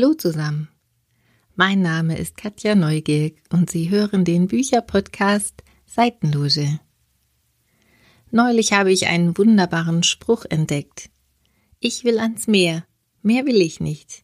Hallo zusammen. Mein Name ist Katja Neugierk und Sie hören den Bücherpodcast Seitenloge. Neulich habe ich einen wunderbaren Spruch entdeckt. Ich will ans Meer, mehr will ich nicht.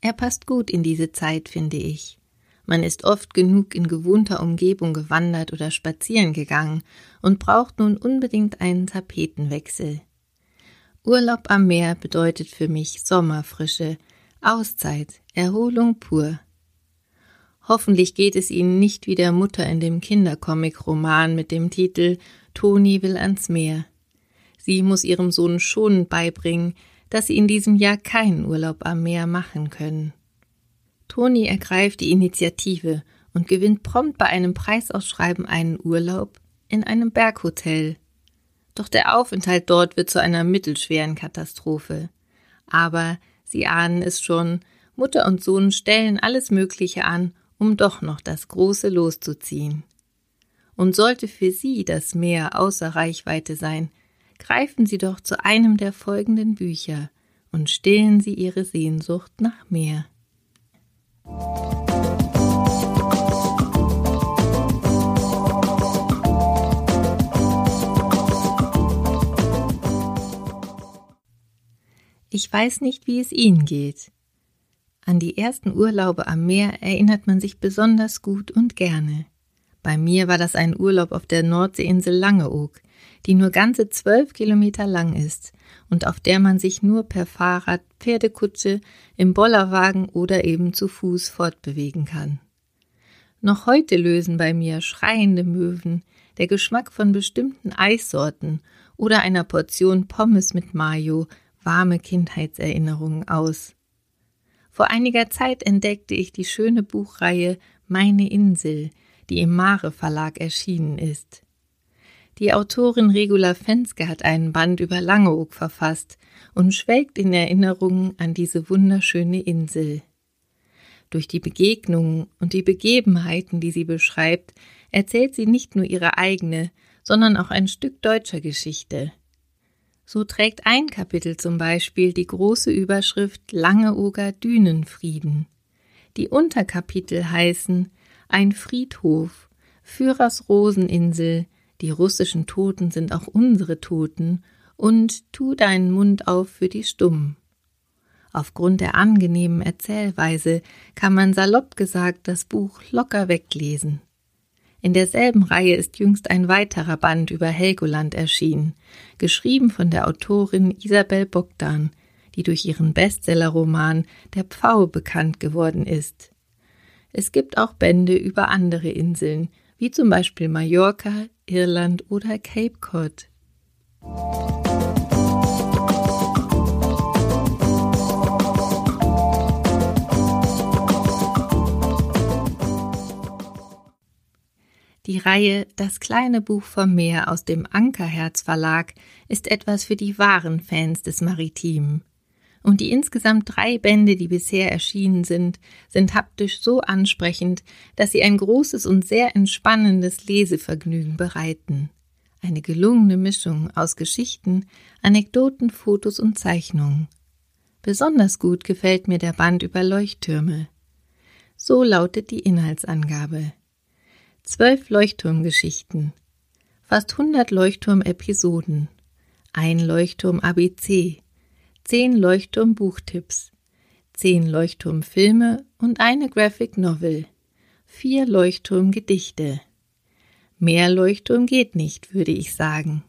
Er passt gut in diese Zeit, finde ich. Man ist oft genug in gewohnter Umgebung gewandert oder spazieren gegangen und braucht nun unbedingt einen Tapetenwechsel. Urlaub am Meer bedeutet für mich Sommerfrische, Auszeit, Erholung pur. Hoffentlich geht es Ihnen nicht wie der Mutter in dem Kindercomic-Roman mit dem Titel Toni will ans Meer. Sie muss ihrem Sohn schon beibringen, dass sie in diesem Jahr keinen Urlaub am Meer machen können. Toni ergreift die Initiative und gewinnt prompt bei einem Preisausschreiben einen Urlaub in einem Berghotel. Doch der Aufenthalt dort wird zu einer mittelschweren Katastrophe. Aber Sie ahnen es schon, Mutter und Sohn stellen alles Mögliche an, um doch noch das große loszuziehen. Und sollte für Sie das Meer außer Reichweite sein, greifen Sie doch zu einem der folgenden Bücher und stillen Sie Ihre Sehnsucht nach Meer. Ich weiß nicht, wie es Ihnen geht. An die ersten Urlaube am Meer erinnert man sich besonders gut und gerne. Bei mir war das ein Urlaub auf der Nordseeinsel Langeoog, die nur ganze zwölf Kilometer lang ist und auf der man sich nur per Fahrrad, Pferdekutsche, im Bollerwagen oder eben zu Fuß fortbewegen kann. Noch heute lösen bei mir schreiende Möwen, der Geschmack von bestimmten Eissorten oder einer Portion Pommes mit Mayo warme Kindheitserinnerungen aus. Vor einiger Zeit entdeckte ich die schöne Buchreihe Meine Insel, die im Mare Verlag erschienen ist. Die Autorin Regula Fenske hat einen Band über Langeoog verfasst und schwelgt in Erinnerungen an diese wunderschöne Insel. Durch die Begegnungen und die Begebenheiten, die sie beschreibt, erzählt sie nicht nur ihre eigene, sondern auch ein Stück deutscher Geschichte. So trägt ein Kapitel zum Beispiel die große Überschrift Langeoger Dünenfrieden. Die Unterkapitel heißen Ein Friedhof, Führers Roseninsel, die russischen Toten sind auch unsere Toten und Tu deinen Mund auf für die Stummen. Aufgrund der angenehmen Erzählweise kann man salopp gesagt das Buch locker weglesen. In derselben Reihe ist jüngst ein weiterer Band über Helgoland erschienen, geschrieben von der Autorin Isabel Bogdan, die durch ihren Bestsellerroman Der Pfau bekannt geworden ist. Es gibt auch Bände über andere Inseln, wie zum Beispiel Mallorca, Irland oder Cape Cod. Die Reihe Das kleine Buch vom Meer aus dem Ankerherz Verlag ist etwas für die wahren Fans des Maritimen. Und die insgesamt drei Bände, die bisher erschienen sind, sind haptisch so ansprechend, dass sie ein großes und sehr entspannendes Lesevergnügen bereiten. Eine gelungene Mischung aus Geschichten, Anekdoten, Fotos und Zeichnungen. Besonders gut gefällt mir der Band über Leuchttürme. So lautet die Inhaltsangabe. Zwölf Leuchtturmgeschichten, fast hundert Leuchtturm-Episoden, ein Leuchtturm-ABC, zehn Leuchtturm-Buchtipps, zehn Leuchtturm-Filme und eine Graphic Novel, vier Leuchtturm-Gedichte. Mehr Leuchtturm geht nicht, würde ich sagen.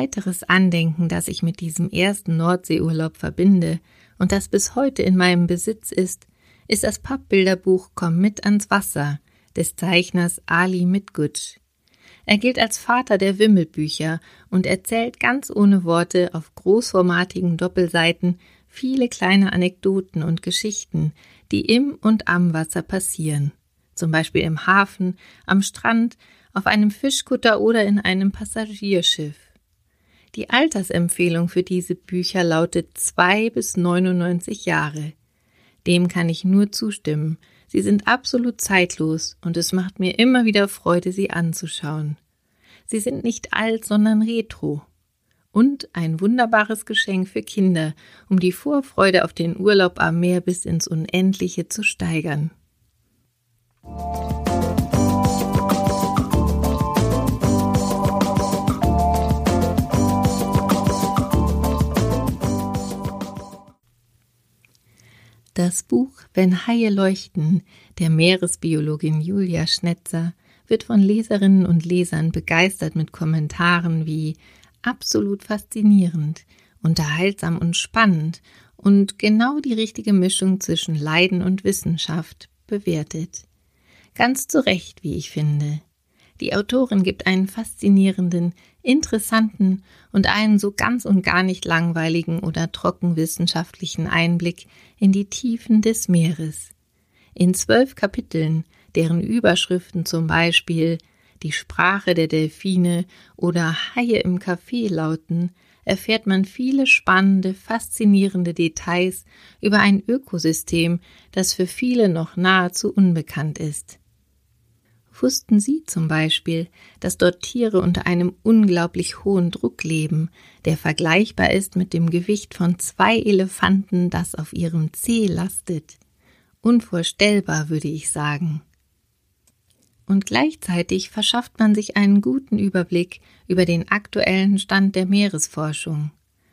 Weiteres Andenken, das ich mit diesem ersten Nordseeurlaub verbinde und das bis heute in meinem Besitz ist, ist das Pappbilderbuch Komm mit ans Wasser des Zeichners Ali Mitgutsch. Er gilt als Vater der Wimmelbücher und erzählt ganz ohne Worte auf großformatigen Doppelseiten viele kleine Anekdoten und Geschichten, die im und am Wasser passieren. Zum Beispiel im Hafen, am Strand, auf einem Fischkutter oder in einem Passagierschiff. Die Altersempfehlung für diese Bücher lautet zwei bis 99 Jahre. Dem kann ich nur zustimmen, Sie sind absolut zeitlos und es macht mir immer wieder Freude, sie anzuschauen. Sie sind nicht alt, sondern retro. Und ein wunderbares Geschenk für Kinder, um die Vorfreude auf den Urlaub am Meer bis ins Unendliche zu steigern. Das Buch Wenn Haie leuchten der Meeresbiologin Julia Schnetzer wird von Leserinnen und Lesern begeistert mit Kommentaren wie absolut faszinierend, unterhaltsam und spannend und genau die richtige Mischung zwischen Leiden und Wissenschaft bewertet. Ganz zu Recht, wie ich finde. Die Autorin gibt einen faszinierenden, interessanten und einen so ganz und gar nicht langweiligen oder trocken wissenschaftlichen Einblick in die Tiefen des Meeres. In zwölf Kapiteln, deren Überschriften zum Beispiel die Sprache der Delfine oder Haie im Café lauten, erfährt man viele spannende, faszinierende Details über ein Ökosystem, das für viele noch nahezu unbekannt ist. Wussten Sie zum Beispiel, dass dort Tiere unter einem unglaublich hohen Druck leben, der vergleichbar ist mit dem Gewicht von zwei Elefanten, das auf ihrem Zeh lastet? Unvorstellbar, würde ich sagen. Und gleichzeitig verschafft man sich einen guten Überblick über den aktuellen Stand der Meeresforschung.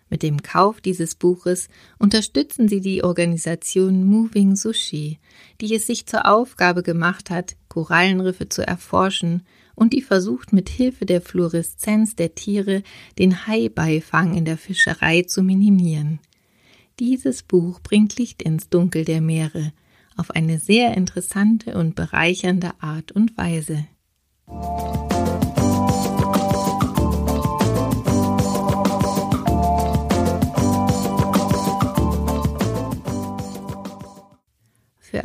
Mit dem Kauf dieses Buches unterstützen sie die Organisation Moving Sushi, die es sich zur Aufgabe gemacht hat, Korallenriffe zu erforschen und die versucht, mit Hilfe der Fluoreszenz der Tiere den Haibeifang in der Fischerei zu minimieren. Dieses Buch bringt Licht ins Dunkel der Meere auf eine sehr interessante und bereichernde Art und Weise.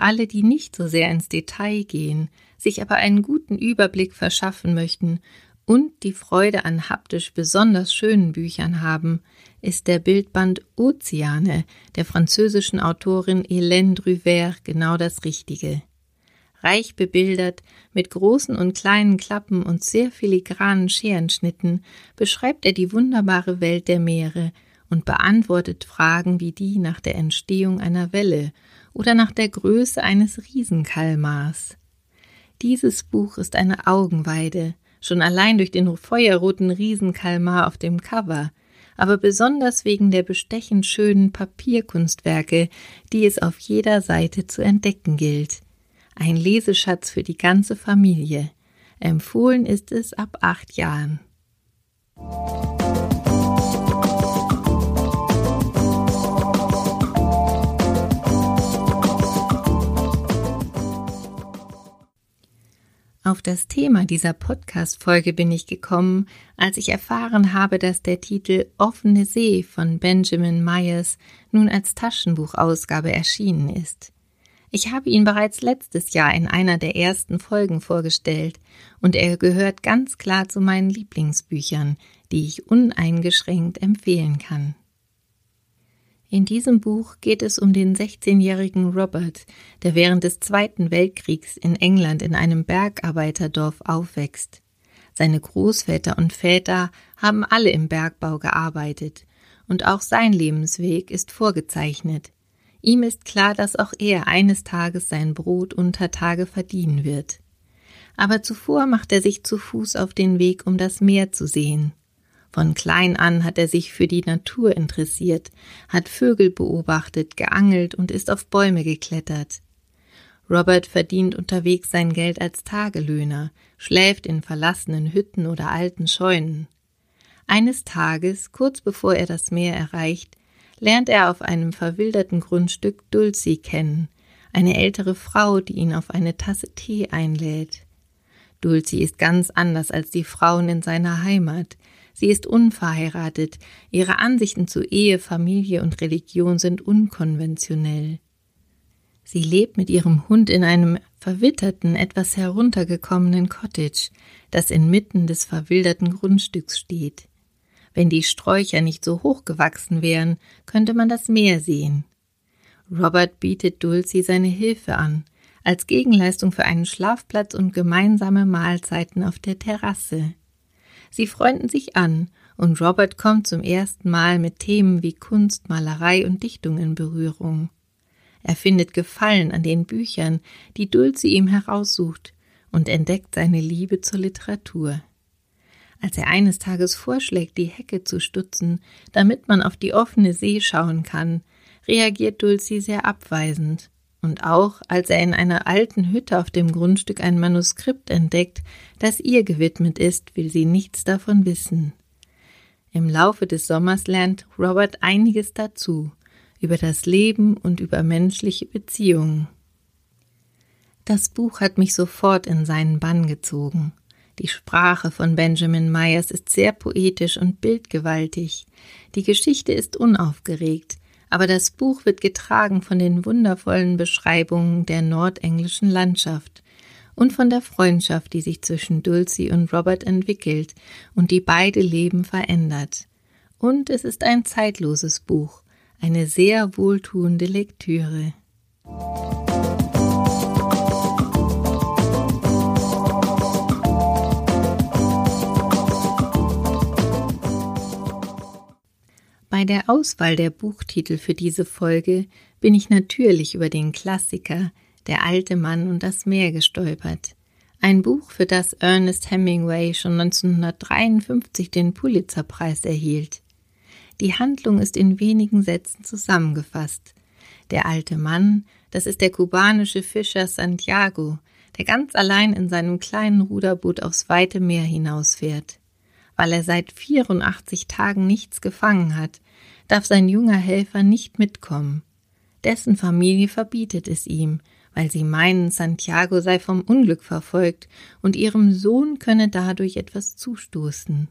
Alle, die nicht so sehr ins Detail gehen, sich aber einen guten Überblick verschaffen möchten und die Freude an haptisch besonders schönen Büchern haben, ist der Bildband Ozeane der französischen Autorin Hélène Druvert genau das Richtige. Reich bebildert, mit großen und kleinen Klappen und sehr filigranen Scherenschnitten beschreibt er die wunderbare Welt der Meere und beantwortet Fragen wie die nach der Entstehung einer Welle oder nach der Größe eines Riesenkalmars. Dieses Buch ist eine Augenweide, schon allein durch den feuerroten Riesenkalmar auf dem Cover, aber besonders wegen der bestechend schönen Papierkunstwerke, die es auf jeder Seite zu entdecken gilt. Ein Leseschatz für die ganze Familie. Empfohlen ist es ab acht Jahren. Auf das Thema dieser Podcast-Folge bin ich gekommen, als ich erfahren habe, dass der Titel Offene See von Benjamin Myers nun als Taschenbuchausgabe erschienen ist. Ich habe ihn bereits letztes Jahr in einer der ersten Folgen vorgestellt und er gehört ganz klar zu meinen Lieblingsbüchern, die ich uneingeschränkt empfehlen kann. In diesem Buch geht es um den 16-jährigen Robert, der während des Zweiten Weltkriegs in England in einem Bergarbeiterdorf aufwächst. Seine Großväter und Väter haben alle im Bergbau gearbeitet, und auch sein Lebensweg ist vorgezeichnet. Ihm ist klar, dass auch er eines Tages sein Brot unter Tage verdienen wird. Aber zuvor macht er sich zu Fuß auf den Weg, um das Meer zu sehen. Von klein an hat er sich für die Natur interessiert, hat Vögel beobachtet, geangelt und ist auf Bäume geklettert. Robert verdient unterwegs sein Geld als Tagelöhner, schläft in verlassenen Hütten oder alten Scheunen. Eines Tages, kurz bevor er das Meer erreicht, lernt er auf einem verwilderten Grundstück Dulcie kennen, eine ältere Frau, die ihn auf eine Tasse Tee einlädt. Dulcie ist ganz anders als die Frauen in seiner Heimat, Sie ist unverheiratet, ihre Ansichten zu Ehe, Familie und Religion sind unkonventionell. Sie lebt mit ihrem Hund in einem verwitterten, etwas heruntergekommenen Cottage, das inmitten des verwilderten Grundstücks steht. Wenn die Sträucher nicht so hoch gewachsen wären, könnte man das Meer sehen. Robert bietet Dulcie seine Hilfe an, als Gegenleistung für einen Schlafplatz und gemeinsame Mahlzeiten auf der Terrasse. Sie freunden sich an und Robert kommt zum ersten Mal mit Themen wie Kunst, Malerei und Dichtung in Berührung. Er findet Gefallen an den Büchern, die Dulcie ihm heraussucht, und entdeckt seine Liebe zur Literatur. Als er eines Tages vorschlägt, die Hecke zu stutzen, damit man auf die offene See schauen kann, reagiert Dulcie sehr abweisend. Und auch als er in einer alten Hütte auf dem Grundstück ein Manuskript entdeckt, das ihr gewidmet ist, will sie nichts davon wissen. Im Laufe des Sommers lernt Robert einiges dazu, über das Leben und über menschliche Beziehungen. Das Buch hat mich sofort in seinen Bann gezogen. Die Sprache von Benjamin Myers ist sehr poetisch und bildgewaltig. Die Geschichte ist unaufgeregt, aber das Buch wird getragen von den wundervollen Beschreibungen der nordenglischen Landschaft und von der Freundschaft, die sich zwischen Dulcie und Robert entwickelt und die beide Leben verändert. Und es ist ein zeitloses Buch, eine sehr wohltuende Lektüre. Bei der Auswahl der Buchtitel für diese Folge bin ich natürlich über den Klassiker Der alte Mann und das Meer gestolpert. Ein Buch, für das Ernest Hemingway schon 1953 den Pulitzerpreis erhielt. Die Handlung ist in wenigen Sätzen zusammengefasst. Der alte Mann, das ist der kubanische Fischer Santiago, der ganz allein in seinem kleinen Ruderboot aufs weite Meer hinausfährt. Weil er seit 84 Tagen nichts gefangen hat, darf sein junger Helfer nicht mitkommen. Dessen Familie verbietet es ihm, weil sie meinen, Santiago sei vom Unglück verfolgt und ihrem Sohn könne dadurch etwas zustoßen.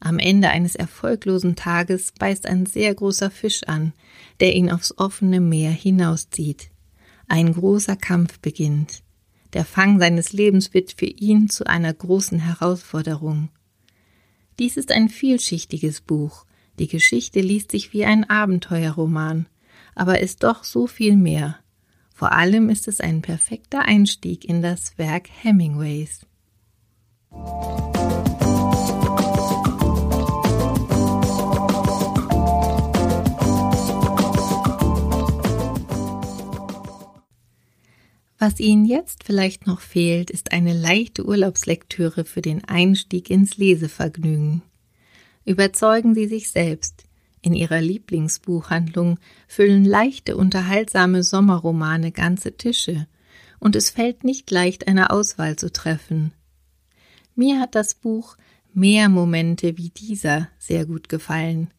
Am Ende eines erfolglosen Tages beißt ein sehr großer Fisch an, der ihn aufs offene Meer hinauszieht. Ein großer Kampf beginnt. Der Fang seines Lebens wird für ihn zu einer großen Herausforderung. Dies ist ein vielschichtiges Buch. Die Geschichte liest sich wie ein Abenteuerroman, aber ist doch so viel mehr. Vor allem ist es ein perfekter Einstieg in das Werk Hemingways. Was Ihnen jetzt vielleicht noch fehlt, ist eine leichte Urlaubslektüre für den Einstieg ins Lesevergnügen. Überzeugen Sie sich selbst. In Ihrer Lieblingsbuchhandlung füllen leichte, unterhaltsame Sommerromane ganze Tische, und es fällt nicht leicht, eine Auswahl zu treffen. Mir hat das Buch Mehr Momente wie dieser sehr gut gefallen.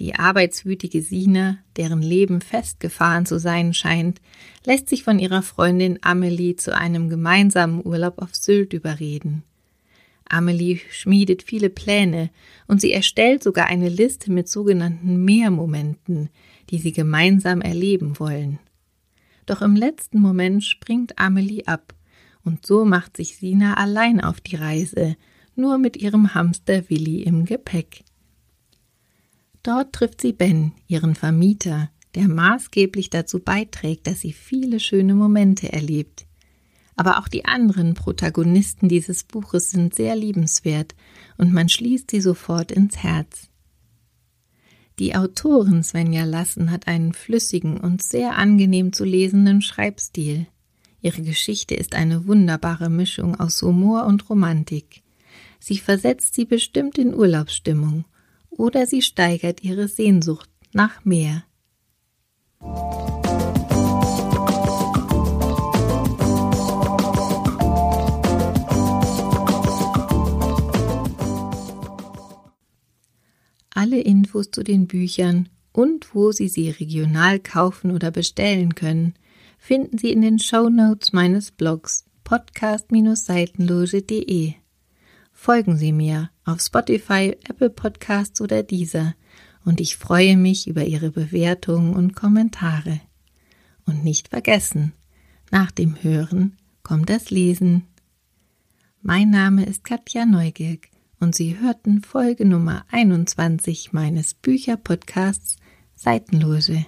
Die arbeitswütige Sina, deren Leben festgefahren zu sein scheint, lässt sich von ihrer Freundin Amelie zu einem gemeinsamen Urlaub auf Sylt überreden. Amelie schmiedet viele Pläne und sie erstellt sogar eine Liste mit sogenannten Mehrmomenten, die sie gemeinsam erleben wollen. Doch im letzten Moment springt Amelie ab und so macht sich Sina allein auf die Reise, nur mit ihrem Hamster Willi im Gepäck. Dort trifft sie Ben, ihren Vermieter, der maßgeblich dazu beiträgt, dass sie viele schöne Momente erlebt. Aber auch die anderen Protagonisten dieses Buches sind sehr liebenswert und man schließt sie sofort ins Herz. Die Autorin Svenja Lassen hat einen flüssigen und sehr angenehm zu lesenden Schreibstil. Ihre Geschichte ist eine wunderbare Mischung aus Humor und Romantik. Sie versetzt sie bestimmt in Urlaubsstimmung oder sie steigert ihre Sehnsucht nach mehr. Alle Infos zu den Büchern und wo Sie sie regional kaufen oder bestellen können, finden Sie in den Show Notes meines Blogs podcast-seitenloge.de. Folgen Sie mir auf Spotify, Apple Podcasts oder dieser und ich freue mich über Ihre Bewertungen und Kommentare. Und nicht vergessen, nach dem Hören kommt das Lesen. Mein Name ist Katja Neugierk und Sie hörten Folge Nummer 21 meines Bücherpodcasts Seitenlose.